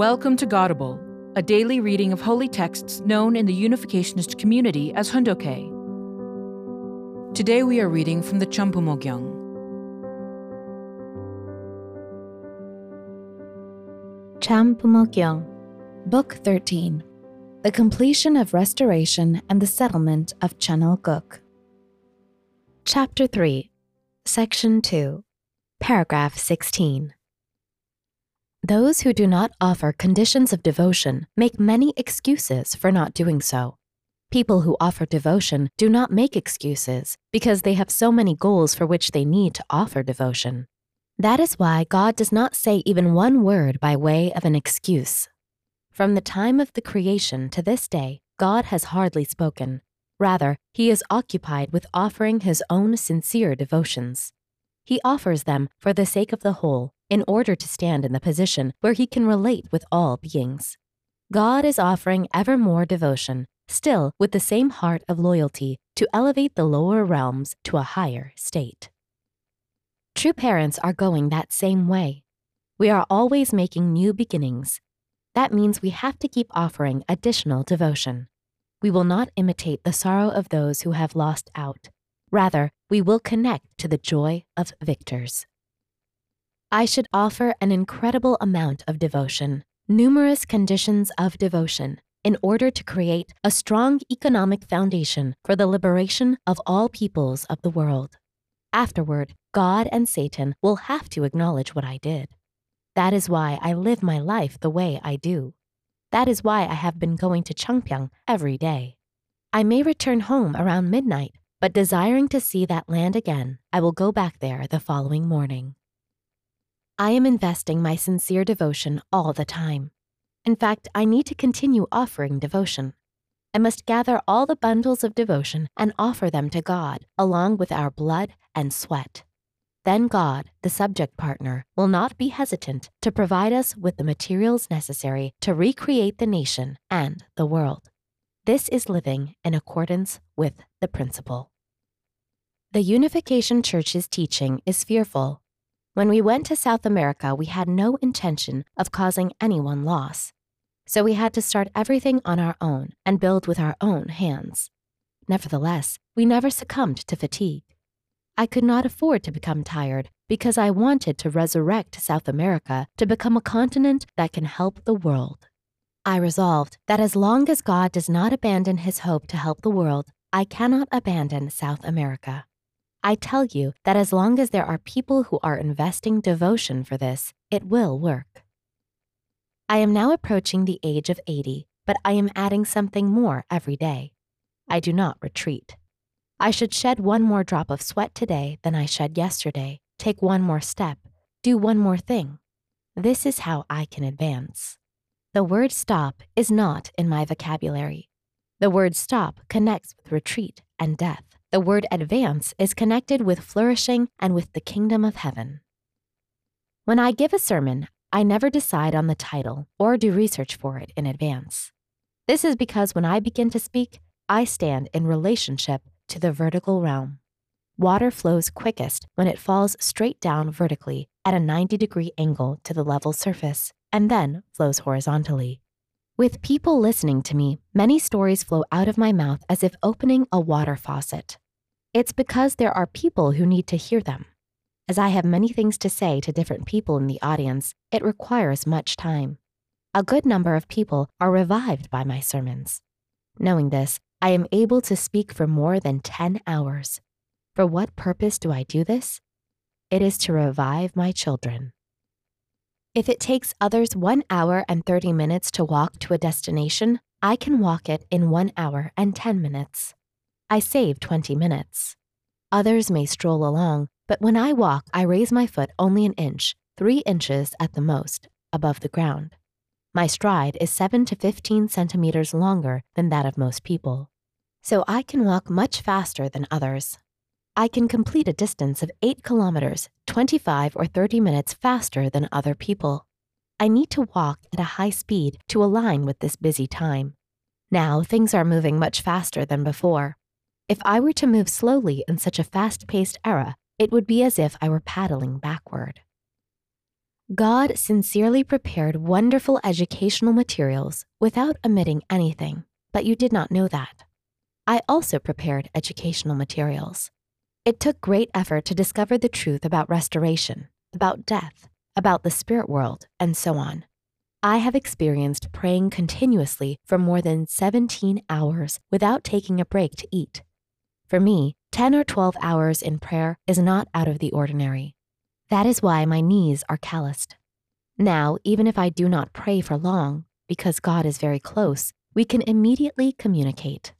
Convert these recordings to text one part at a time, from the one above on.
Welcome to Godable, a daily reading of holy texts known in the Unificationist community as Hundoke. Today we are reading from the Chambumo Gyeong. Champumogyang, Book 13 The Completion of Restoration and the Settlement of Cheon Il Guk. Chapter 3, Section 2, Paragraph 16. Those who do not offer conditions of devotion make many excuses for not doing so. People who offer devotion do not make excuses because they have so many goals for which they need to offer devotion. That is why God does not say even one word by way of an excuse. From the time of the creation to this day, God has hardly spoken. Rather, he is occupied with offering his own sincere devotions. He offers them for the sake of the whole in order to stand in the position where he can relate with all beings. God is offering ever more devotion, still with the same heart of loyalty, to elevate the lower realms to a higher state. True parents are going that same way. We are always making new beginnings. That means we have to keep offering additional devotion. We will not imitate the sorrow of those who have lost out. Rather, we will connect to the joy of victors. I should offer an incredible amount of devotion, numerous conditions of devotion, in order to create a strong economic foundation for the liberation of all peoples of the world. Afterward, God and Satan will have to acknowledge what I did. That is why I live my life the way I do. That is why I have been going to Cheongpyeong every day. I may return home around midnight, but desiring to see that land again, I will go back there the following morning. I am investing my sincere devotion all the time. In fact, I need to continue offering devotion. I must gather all the bundles of devotion and offer them to God, along with our blood and sweat. Then God, the subject partner, will not be hesitant to provide us with the materials necessary to recreate the nation and the world. This is living in accordance with the principle. The Unification Church's teaching is fearful when we went to South America, we had no intention of causing anyone loss. So we had to start everything on our own and build with our own hands. Nevertheless, we never succumbed to fatigue. I could not afford to become tired because I wanted to resurrect South America to become a continent that can help the world. I resolved that as long as God does not abandon his hope to help the world, I cannot abandon South America. I tell you that as long as there are people who are investing devotion for this, it will work. I am now approaching the age of 80, but I am adding something more every day. I do not retreat. I should shed one more drop of sweat today than I shed yesterday, take one more step, do one more thing. This is how I can advance. The word stop is not in my vocabulary. The word stop connects with retreat and death. The word advance is connected with flourishing and with the kingdom of heaven. When I give a sermon, I never decide on the title or do research for it in advance. This is because when I begin to speak, I stand in relationship to the vertical realm. Water flows quickest when it falls straight down vertically at a 90 degree angle to the level surface and then flows horizontally. With people listening to me, many stories flow out of my mouth as if opening a water faucet. It's because there are people who need to hear them. As I have many things to say to different people in the audience, it requires much time. A good number of people are revived by my sermons. Knowing this, I am able to speak for more than 10 hours. For what purpose do I do this? It is to revive my children. If it takes others one hour and 30 minutes to walk to a destination, I can walk it in one hour and 10 minutes. I save 20 minutes. Others may stroll along, but when I walk, I raise my foot only an inch, three inches at the most, above the ground. My stride is 7 to 15 centimeters longer than that of most people. So I can walk much faster than others. I can complete a distance of 8 kilometers, 25 or 30 minutes faster than other people. I need to walk at a high speed to align with this busy time. Now things are moving much faster than before. If I were to move slowly in such a fast paced era, it would be as if I were paddling backward. God sincerely prepared wonderful educational materials without omitting anything, but you did not know that. I also prepared educational materials. It took great effort to discover the truth about restoration, about death, about the spirit world, and so on. I have experienced praying continuously for more than 17 hours without taking a break to eat. For me, 10 or 12 hours in prayer is not out of the ordinary. That is why my knees are calloused. Now, even if I do not pray for long, because God is very close, we can immediately communicate.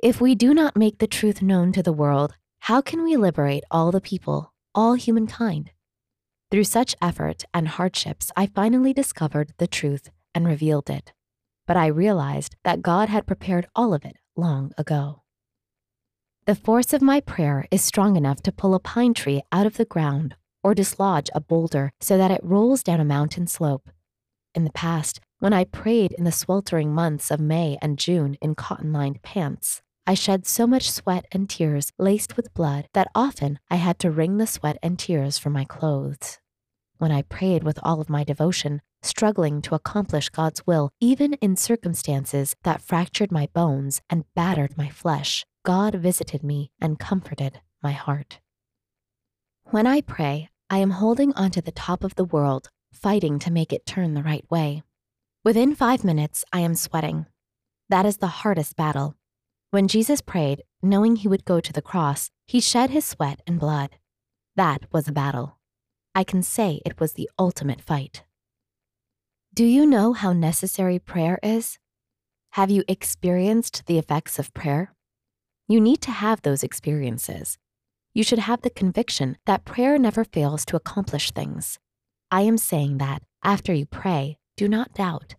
If we do not make the truth known to the world, how can we liberate all the people, all humankind? Through such effort and hardships, I finally discovered the truth and revealed it. But I realized that God had prepared all of it long ago. The force of my prayer is strong enough to pull a pine tree out of the ground or dislodge a boulder so that it rolls down a mountain slope. In the past, when I prayed in the sweltering months of May and June in cotton lined pants, I shed so much sweat and tears laced with blood that often I had to wring the sweat and tears from my clothes. When I prayed with all of my devotion, struggling to accomplish God's will, even in circumstances that fractured my bones and battered my flesh, God visited me and comforted my heart. When I pray, I am holding onto the top of the world, fighting to make it turn the right way. Within five minutes, I am sweating. That is the hardest battle when Jesus prayed, knowing he would go to the cross, he shed his sweat and blood. That was a battle. I can say it was the ultimate fight. Do you know how necessary prayer is? Have you experienced the effects of prayer? You need to have those experiences. You should have the conviction that prayer never fails to accomplish things. I am saying that after you pray, do not doubt.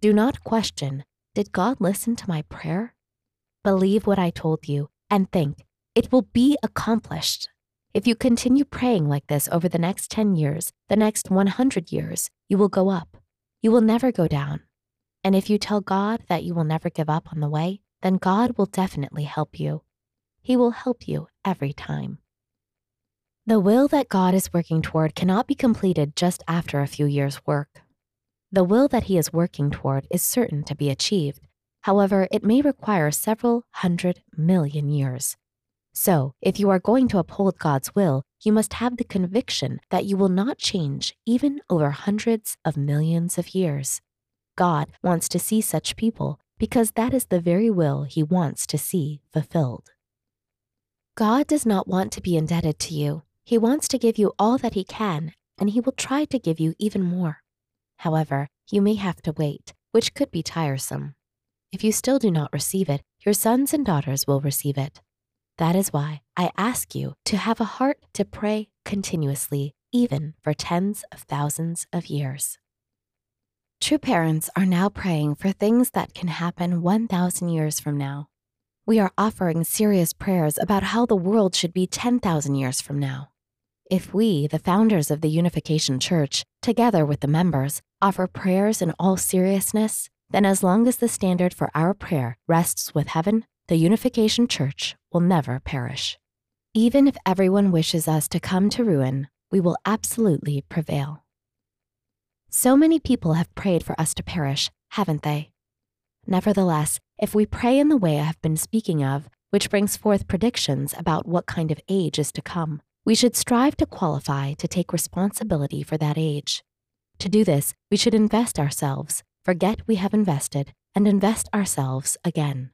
Do not question, did God listen to my prayer? Believe what I told you and think it will be accomplished. If you continue praying like this over the next 10 years, the next 100 years, you will go up. You will never go down. And if you tell God that you will never give up on the way, then God will definitely help you. He will help you every time. The will that God is working toward cannot be completed just after a few years' work. The will that He is working toward is certain to be achieved, However, it may require several hundred million years. So, if you are going to uphold God's will, you must have the conviction that you will not change even over hundreds of millions of years. God wants to see such people because that is the very will he wants to see fulfilled. God does not want to be indebted to you. He wants to give you all that he can, and he will try to give you even more. However, you may have to wait, which could be tiresome. If you still do not receive it, your sons and daughters will receive it. That is why I ask you to have a heart to pray continuously, even for tens of thousands of years. True parents are now praying for things that can happen 1,000 years from now. We are offering serious prayers about how the world should be 10,000 years from now. If we, the founders of the Unification Church, together with the members, offer prayers in all seriousness, then as long as the standard for our prayer rests with heaven, the Unification Church will never perish. Even if everyone wishes us to come to ruin, we will absolutely prevail. So many people have prayed for us to perish, haven't they? Nevertheless, if we pray in the way I have been speaking of, which brings forth predictions about what kind of age is to come, we should strive to qualify to take responsibility for that age. To do this, we should invest ourselves, forget we have invested, and invest ourselves again.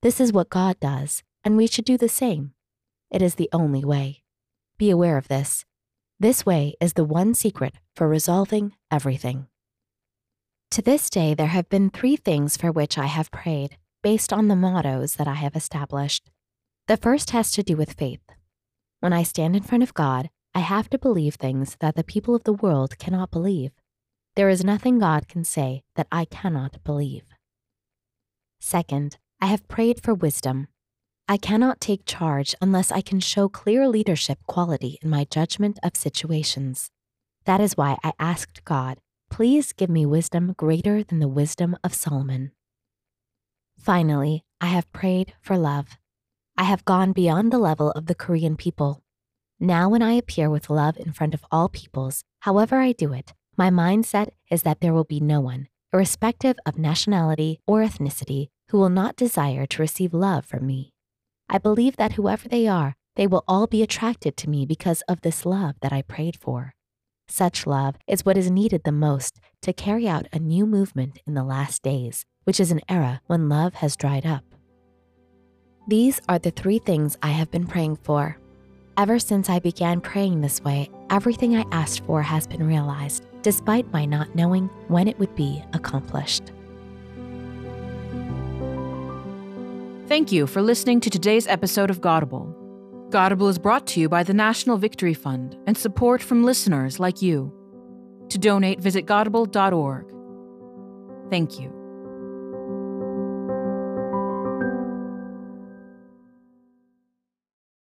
This is what God does, and we should do the same. It is the only way. Be aware of this. This way is the one secret for resolving everything. To this day, there have been three things for which I have prayed, based on the mottos that I have established. The first has to do with faith. When I stand in front of God, I have to believe things that the people of the world cannot believe. There is nothing God can say that I cannot believe. Second, I have prayed for wisdom. I cannot take charge unless I can show clear leadership quality in my judgment of situations. That is why I asked God, please give me wisdom greater than the wisdom of Solomon. Finally, I have prayed for love. I have gone beyond the level of the Korean people. Now, when I appear with love in front of all peoples, however I do it, my mindset is that there will be no one, irrespective of nationality or ethnicity, who will not desire to receive love from me. I believe that whoever they are, they will all be attracted to me because of this love that I prayed for. Such love is what is needed the most to carry out a new movement in the last days, which is an era when love has dried up. These are the three things I have been praying for. Ever since I began praying this way, everything I asked for has been realized, despite my not knowing when it would be accomplished. Thank you for listening to today's episode of Godable. Godable is brought to you by the National Victory Fund and support from listeners like you. To donate, visit godable.org. Thank you.